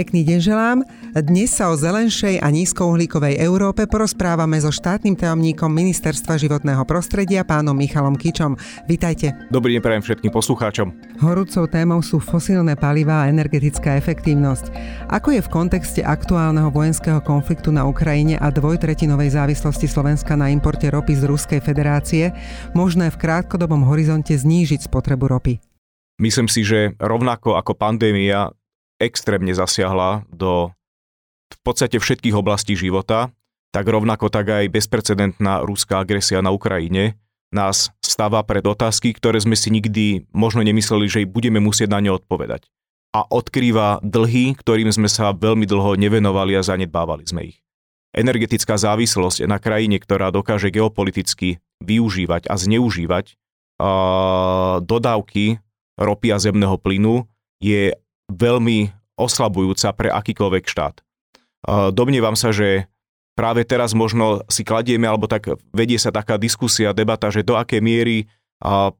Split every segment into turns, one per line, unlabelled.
Pekný deň želám. Dnes sa o zelenšej a nízkouhlíkovej Európe porozprávame so štátnym tajomníkom Ministerstva životného prostredia pánom Michalom Kičom. Vítajte.
Dobrý deň prajem všetkým poslucháčom.
Horúcou témou sú fosílne palivá a energetická efektívnosť. Ako je v kontexte aktuálneho vojenského konfliktu na Ukrajine a dvojtretinovej závislosti Slovenska na importe ropy z Ruskej federácie možné v krátkodobom horizonte znížiť spotrebu ropy?
Myslím si, že rovnako ako pandémia extrémne zasiahla do v podstate všetkých oblastí života, tak rovnako tak aj bezprecedentná ruská agresia na Ukrajine nás stáva pred otázky, ktoré sme si nikdy možno nemysleli, že budeme musieť na ne odpovedať. A odkrýva dlhy, ktorým sme sa veľmi dlho nevenovali a zanedbávali sme ich. Energetická závislosť na krajine, ktorá dokáže geopoliticky využívať a zneužívať uh, dodávky ropy a zemného plynu, je veľmi oslabujúca pre akýkoľvek štát. Domnievam sa, že práve teraz možno si kladieme, alebo tak vedie sa taká diskusia, debata, že do akej miery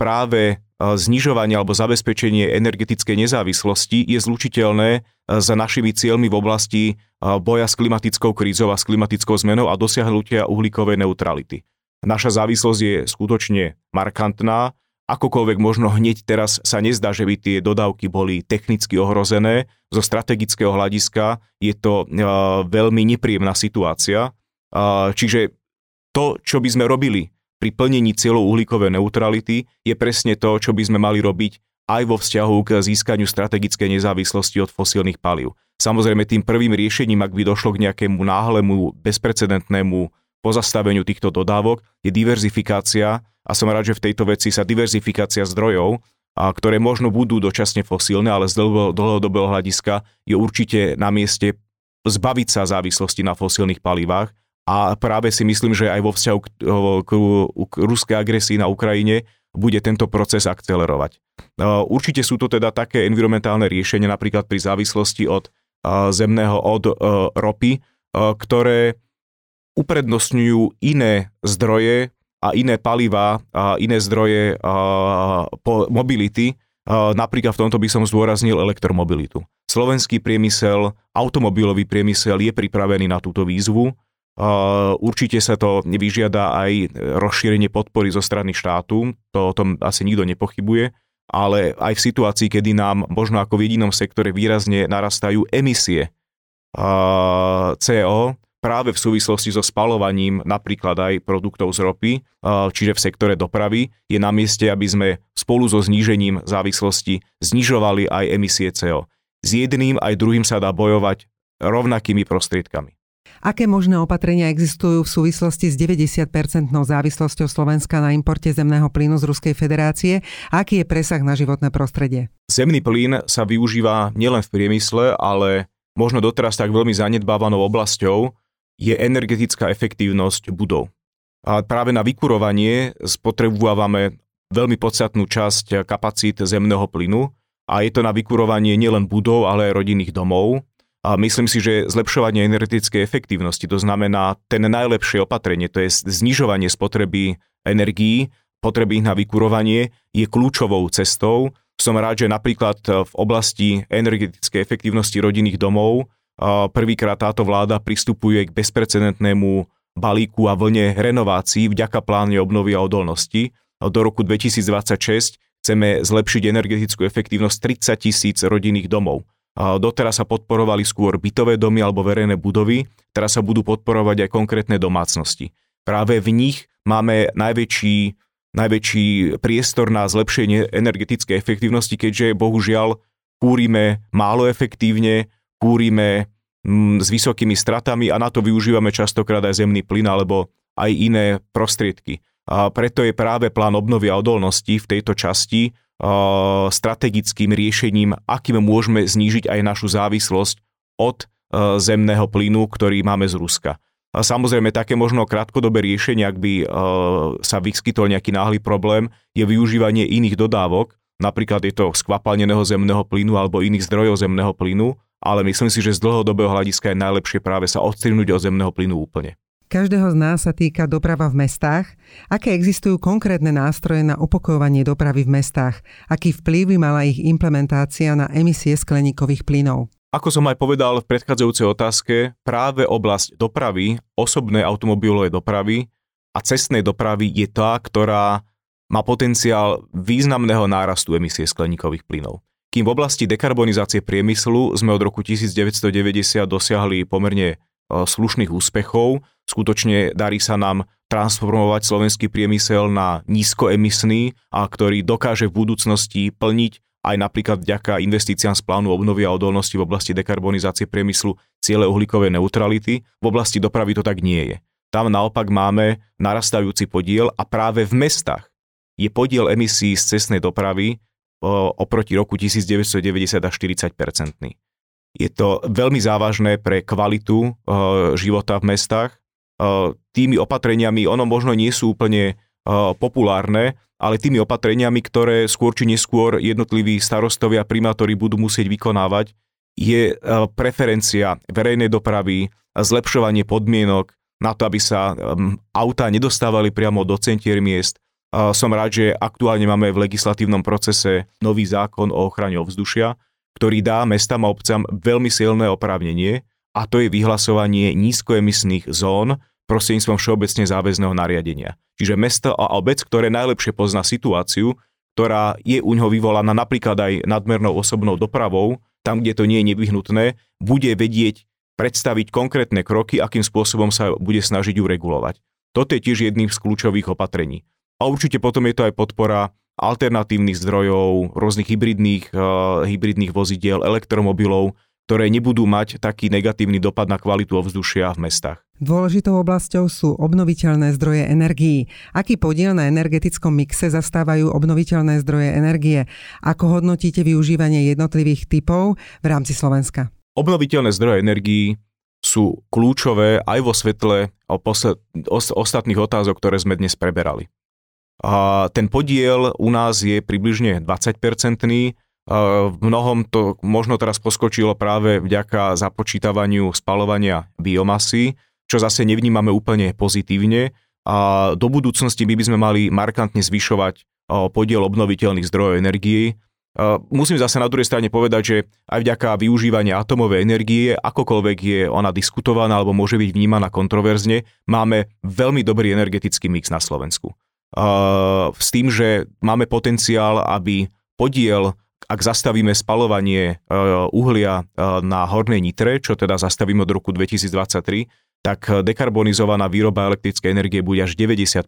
práve znižovanie alebo zabezpečenie energetickej nezávislosti je zlučiteľné s našimi cieľmi v oblasti boja s klimatickou krízou a s klimatickou zmenou a dosiahnutia uhlíkovej neutrality. Naša závislosť je skutočne markantná akokoľvek možno hneď teraz sa nezdá, že by tie dodávky boli technicky ohrozené. Zo strategického hľadiska je to uh, veľmi nepríjemná situácia. Uh, čiže to, čo by sme robili pri plnení cieľov uhlíkovej neutrality, je presne to, čo by sme mali robiť aj vo vzťahu k získaniu strategickej nezávislosti od fosílnych palív. Samozrejme, tým prvým riešením, ak by došlo k nejakému náhlemu, bezprecedentnému pozastaveniu týchto dodávok, je diverzifikácia a som rád, že v tejto veci sa diverzifikácia zdrojov, a ktoré možno budú dočasne fosílne, ale z dlhodobého hľadiska je určite na mieste zbaviť sa závislosti na fosílnych palivách a práve si myslím, že aj vo vzťahu k, k, k ruskej agresii na Ukrajine bude tento proces akcelerovať. Určite sú to teda také environmentálne riešenia, napríklad pri závislosti od zemného, od ropy, ktoré uprednostňujú iné zdroje a iné paliva a iné zdroje a, po mobility. A, napríklad v tomto by som zdôraznil elektromobilitu. Slovenský priemysel, automobilový priemysel je pripravený na túto výzvu. Určite sa to vyžiada aj rozšírenie podpory zo strany štátu, to o tom asi nikto nepochybuje, ale aj v situácii, kedy nám možno ako v jedinom sektore výrazne narastajú emisie CO, práve v súvislosti so spalovaním napríklad aj produktov z ropy, čiže v sektore dopravy, je na mieste, aby sme spolu so znížením závislosti znižovali aj emisie CO. S jedným aj druhým sa dá bojovať rovnakými prostriedkami.
Aké možné opatrenia existujú v súvislosti s 90-percentnou závislosťou Slovenska na importe zemného plynu z Ruskej federácie? Aký je presah na životné prostredie?
Zemný plyn sa využíva nielen v priemysle, ale možno doteraz tak veľmi zanedbávanou oblasťou, je energetická efektívnosť budov. A práve na vykurovanie spotrebujeme veľmi podstatnú časť kapacít zemného plynu a je to na vykurovanie nielen budov, ale aj rodinných domov. A myslím si, že zlepšovanie energetickej efektívnosti, to znamená ten najlepšie opatrenie, to je znižovanie spotreby energií, potreby ich na vykurovanie, je kľúčovou cestou. Som rád, že napríklad v oblasti energetickej efektívnosti rodinných domov Prvýkrát táto vláda pristupuje k bezprecedentnému balíku a vlne renovácií vďaka pláne obnovy a odolnosti. Do roku 2026 chceme zlepšiť energetickú efektívnosť 30 tisíc rodinných domov. Doteraz sa podporovali skôr bytové domy alebo verejné budovy, teraz sa budú podporovať aj konkrétne domácnosti. Práve v nich máme najväčší, najväčší priestor na zlepšenie energetickej efektívnosti, keďže bohužiaľ kúrime málo efektívne, kúrime mm, s vysokými stratami a na to využívame častokrát aj zemný plyn alebo aj iné prostriedky. A preto je práve plán obnovy a odolnosti v tejto časti strategickým riešením, akým môžeme znížiť aj našu závislosť od zemného plynu, ktorý máme z Ruska. A samozrejme, také možno krátkodobé riešenie, ak by sa vyskytol nejaký náhly problém, je využívanie iných dodávok, napríklad je to skvapalneného zemného plynu alebo iných zdrojov zemného plynu, ale myslím si, že z dlhodobého hľadiska je najlepšie práve sa odstrhnúť od zemného plynu úplne.
Každého z nás sa týka doprava v mestách. Aké existujú konkrétne nástroje na upokojovanie dopravy v mestách? Aký vplyv by mala ich implementácia na emisie skleníkových plynov?
Ako som aj povedal v predchádzajúcej otázke, práve oblasť dopravy, osobnej automobilovej dopravy a cestnej dopravy je tá, ktorá má potenciál významného nárastu emisie skleníkových plynov. Kým v oblasti dekarbonizácie priemyslu sme od roku 1990 dosiahli pomerne slušných úspechov, skutočne darí sa nám transformovať slovenský priemysel na nízkoemisný a ktorý dokáže v budúcnosti plniť aj napríklad vďaka investíciám z plánu obnovy a odolnosti v oblasti dekarbonizácie priemyslu ciele uhlíkovej neutrality, v oblasti dopravy to tak nie je. Tam naopak máme narastajúci podiel a práve v mestách je podiel emisí z cestnej dopravy oproti roku 1990 až 40 percentný. Je to veľmi závažné pre kvalitu života v mestách. Tými opatreniami, ono možno nie sú úplne populárne, ale tými opatreniami, ktoré skôr či neskôr jednotliví starostovia a primátori budú musieť vykonávať, je preferencia verejnej dopravy, zlepšovanie podmienok na to, aby sa autá nedostávali priamo do centier miest, som rád, že aktuálne máme v legislatívnom procese nový zákon o ochrane ovzdušia, ktorý dá mestám a obcám veľmi silné oprávnenie a to je vyhlasovanie nízkoemisných zón prostredníctvom všeobecne záväzného nariadenia. Čiže mesto a obec, ktoré najlepšie pozná situáciu, ktorá je u ňoho vyvolaná napríklad aj nadmernou osobnou dopravou, tam, kde to nie je nevyhnutné, bude vedieť predstaviť konkrétne kroky, akým spôsobom sa bude snažiť ju regulovať. Toto je tiež jedným z kľúčových opatrení. A určite potom je to aj podpora alternatívnych zdrojov, rôznych hybridných, uh, hybridných vozidiel, elektromobilov, ktoré nebudú mať taký negatívny dopad na kvalitu ovzdušia v mestách.
Dôležitou oblasťou sú obnoviteľné zdroje energií. Aký podiel na energetickom mixe zastávajú obnoviteľné zdroje energie? Ako hodnotíte využívanie jednotlivých typov v rámci Slovenska?
Obnoviteľné zdroje energií sú kľúčové aj vo svetle o posled, ostatných otázok, ktoré sme dnes preberali. A ten podiel u nás je približne 20-percentný. V mnohom to možno teraz poskočilo práve vďaka započítavaniu spalovania biomasy, čo zase nevnímame úplne pozitívne. A do budúcnosti by, sme mali markantne zvyšovať podiel obnoviteľných zdrojov energií. Musím zase na druhej strane povedať, že aj vďaka využívania atomovej energie, akokoľvek je ona diskutovaná alebo môže byť vnímaná kontroverzne, máme veľmi dobrý energetický mix na Slovensku s tým, že máme potenciál, aby podiel ak zastavíme spalovanie uhlia na hornej nitre, čo teda zastavíme od roku 2023, tak dekarbonizovaná výroba elektrickej energie bude až 90%,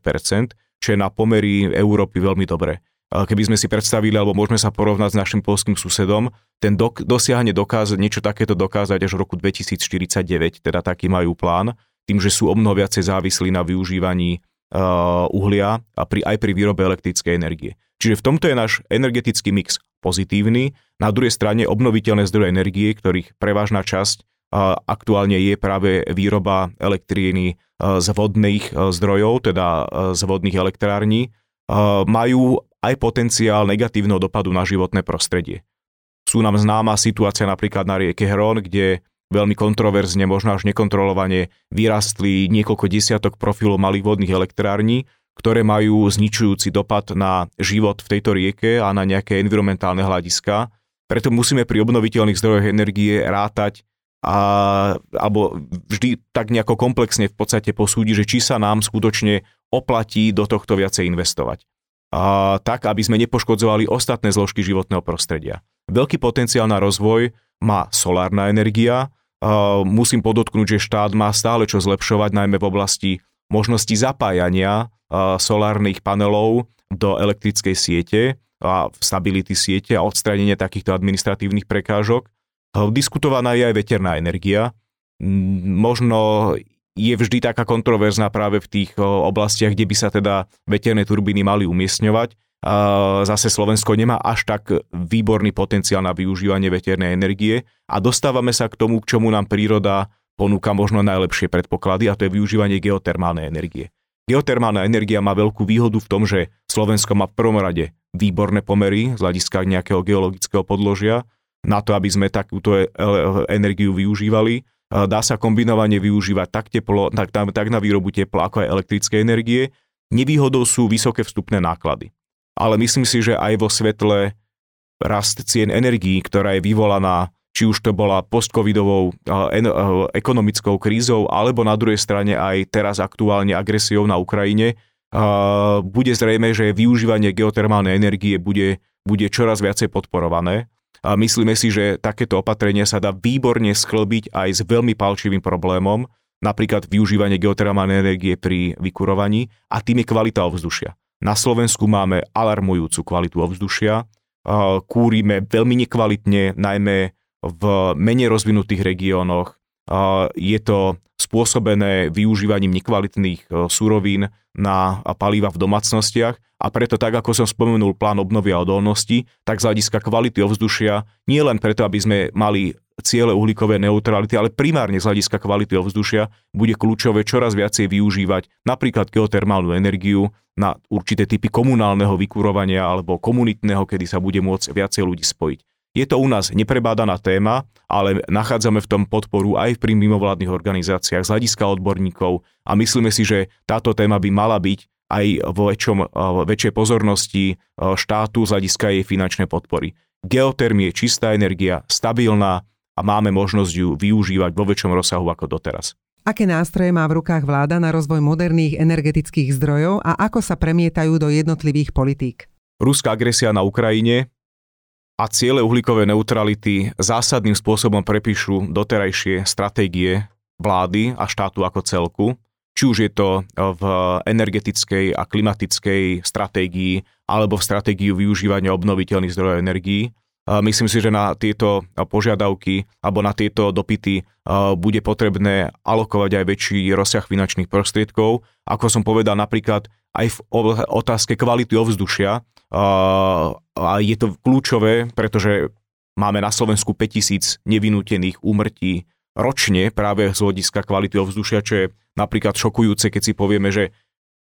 čo je na pomery Európy veľmi dobré. Keby sme si predstavili, alebo môžeme sa porovnať s našim polským susedom, ten dok- dosiahne dokázať, niečo takéto dokázať až v roku 2049, teda taký majú plán, tým, že sú o mnoho viacej závislí na využívaní uhlia a pri, aj pri výrobe elektrickej energie. Čiže v tomto je náš energetický mix pozitívny. Na druhej strane obnoviteľné zdroje energie, ktorých prevažná časť uh, aktuálne je práve výroba elektríny uh, z vodných zdrojov, teda z vodných elektrární, majú aj potenciál negatívneho dopadu na životné prostredie. Sú nám známa situácia napríklad na rieke Hron, kde veľmi kontroverzne, možno až nekontrolovane vyrastli niekoľko desiatok profilov malých vodných elektrární, ktoré majú zničujúci dopad na život v tejto rieke a na nejaké environmentálne hľadiska. Preto musíme pri obnoviteľných zdrojoch energie rátať a, alebo vždy tak nejako komplexne v podstate posúdiť, že či sa nám skutočne oplatí do tohto viacej investovať. A, tak, aby sme nepoškodzovali ostatné zložky životného prostredia. Veľký potenciál na rozvoj má solárna energia, musím podotknúť, že štát má stále čo zlepšovať, najmä v oblasti možnosti zapájania solárnych panelov do elektrickej siete a stability siete a odstránenie takýchto administratívnych prekážok. Diskutovaná je aj veterná energia. Možno je vždy taká kontroverzná práve v tých oblastiach, kde by sa teda veterné turbíny mali umiestňovať zase Slovensko nemá až tak výborný potenciál na využívanie veternej energie a dostávame sa k tomu, k čomu nám príroda ponúka možno najlepšie predpoklady a to je využívanie geotermálnej energie. Geotermálna energia má veľkú výhodu v tom, že Slovensko má v prvom rade výborné pomery z hľadiska nejakého geologického podložia na to, aby sme takúto e, e, energiu využívali. Dá sa kombinovane využívať tak, teplo, tak, tak na výrobu tepla, ako aj elektrické energie. Nevýhodou sú vysoké vstupné náklady ale myslím si, že aj vo svetle rast cien energií, ktorá je vyvolaná či už to bola postcovidovou ekonomickou krízou, alebo na druhej strane aj teraz aktuálne agresiou na Ukrajine, bude zrejme, že využívanie geotermálnej energie bude, bude čoraz viacej podporované. A myslíme si, že takéto opatrenia sa dá výborne sklbiť aj s veľmi palčivým problémom, napríklad využívanie geotermálnej energie pri vykurovaní a tým je kvalita ovzdušia. Na Slovensku máme alarmujúcu kvalitu ovzdušia, kúrime veľmi nekvalitne, najmä v menej rozvinutých regiónoch. Je to spôsobené využívaním nekvalitných e, surovín na paliva v domácnostiach a preto tak, ako som spomenul plán obnovy a odolnosti, tak z hľadiska kvality ovzdušia, nie len preto, aby sme mali ciele uhlíkovej neutrality, ale primárne z hľadiska kvality ovzdušia bude kľúčové čoraz viacej využívať napríklad geotermálnu energiu na určité typy komunálneho vykurovania alebo komunitného, kedy sa bude môcť viacej ľudí spojiť. Je to u nás neprebádaná téma, ale nachádzame v tom podporu aj pri mimovládnych organizáciách z hľadiska odborníkov a myslíme si, že táto téma by mala byť aj vo väčšom, väčšej pozornosti štátu z hľadiska jej finančnej podpory. Geotermie je čistá energia, stabilná a máme možnosť ju využívať vo väčšom rozsahu ako doteraz.
Aké nástroje má v rukách vláda na rozvoj moderných energetických zdrojov a ako sa premietajú do jednotlivých politík?
Ruská agresia na Ukrajine a ciele uhlíkovej neutrality zásadným spôsobom prepíšu doterajšie stratégie vlády a štátu ako celku, či už je to v energetickej a klimatickej stratégii alebo v stratégii využívania obnoviteľných zdrojov energií. Myslím si, že na tieto požiadavky alebo na tieto dopity bude potrebné alokovať aj väčší rozsah finančných prostriedkov. Ako som povedal, napríklad aj v otázke kvality ovzdušia a je to kľúčové, pretože máme na Slovensku 5000 nevinútených úmrtí ročne práve z hľadiska kvality ovzdušia, čo je napríklad šokujúce, keď si povieme, že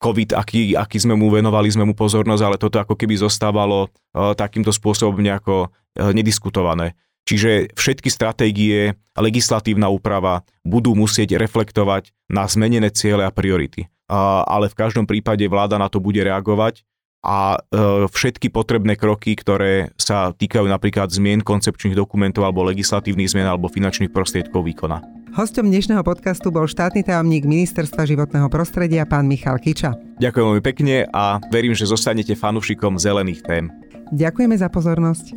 COVID, aký, aký sme mu venovali, sme mu pozornosť, ale toto ako keby zostávalo uh, takýmto spôsobom nejako uh, nediskutované. Čiže všetky stratégie a legislatívna úprava budú musieť reflektovať na zmenené ciele a priority. Uh, ale v každom prípade vláda na to bude reagovať a e, všetky potrebné kroky, ktoré sa týkajú napríklad zmien koncepčných dokumentov alebo legislatívnych zmien alebo finančných prostriedkov výkona.
Hostom dnešného podcastu bol štátny tajomník Ministerstva životného prostredia pán Michal Kiča.
Ďakujem veľmi pekne a verím, že zostanete fanúšikom zelených tém.
Ďakujeme za pozornosť.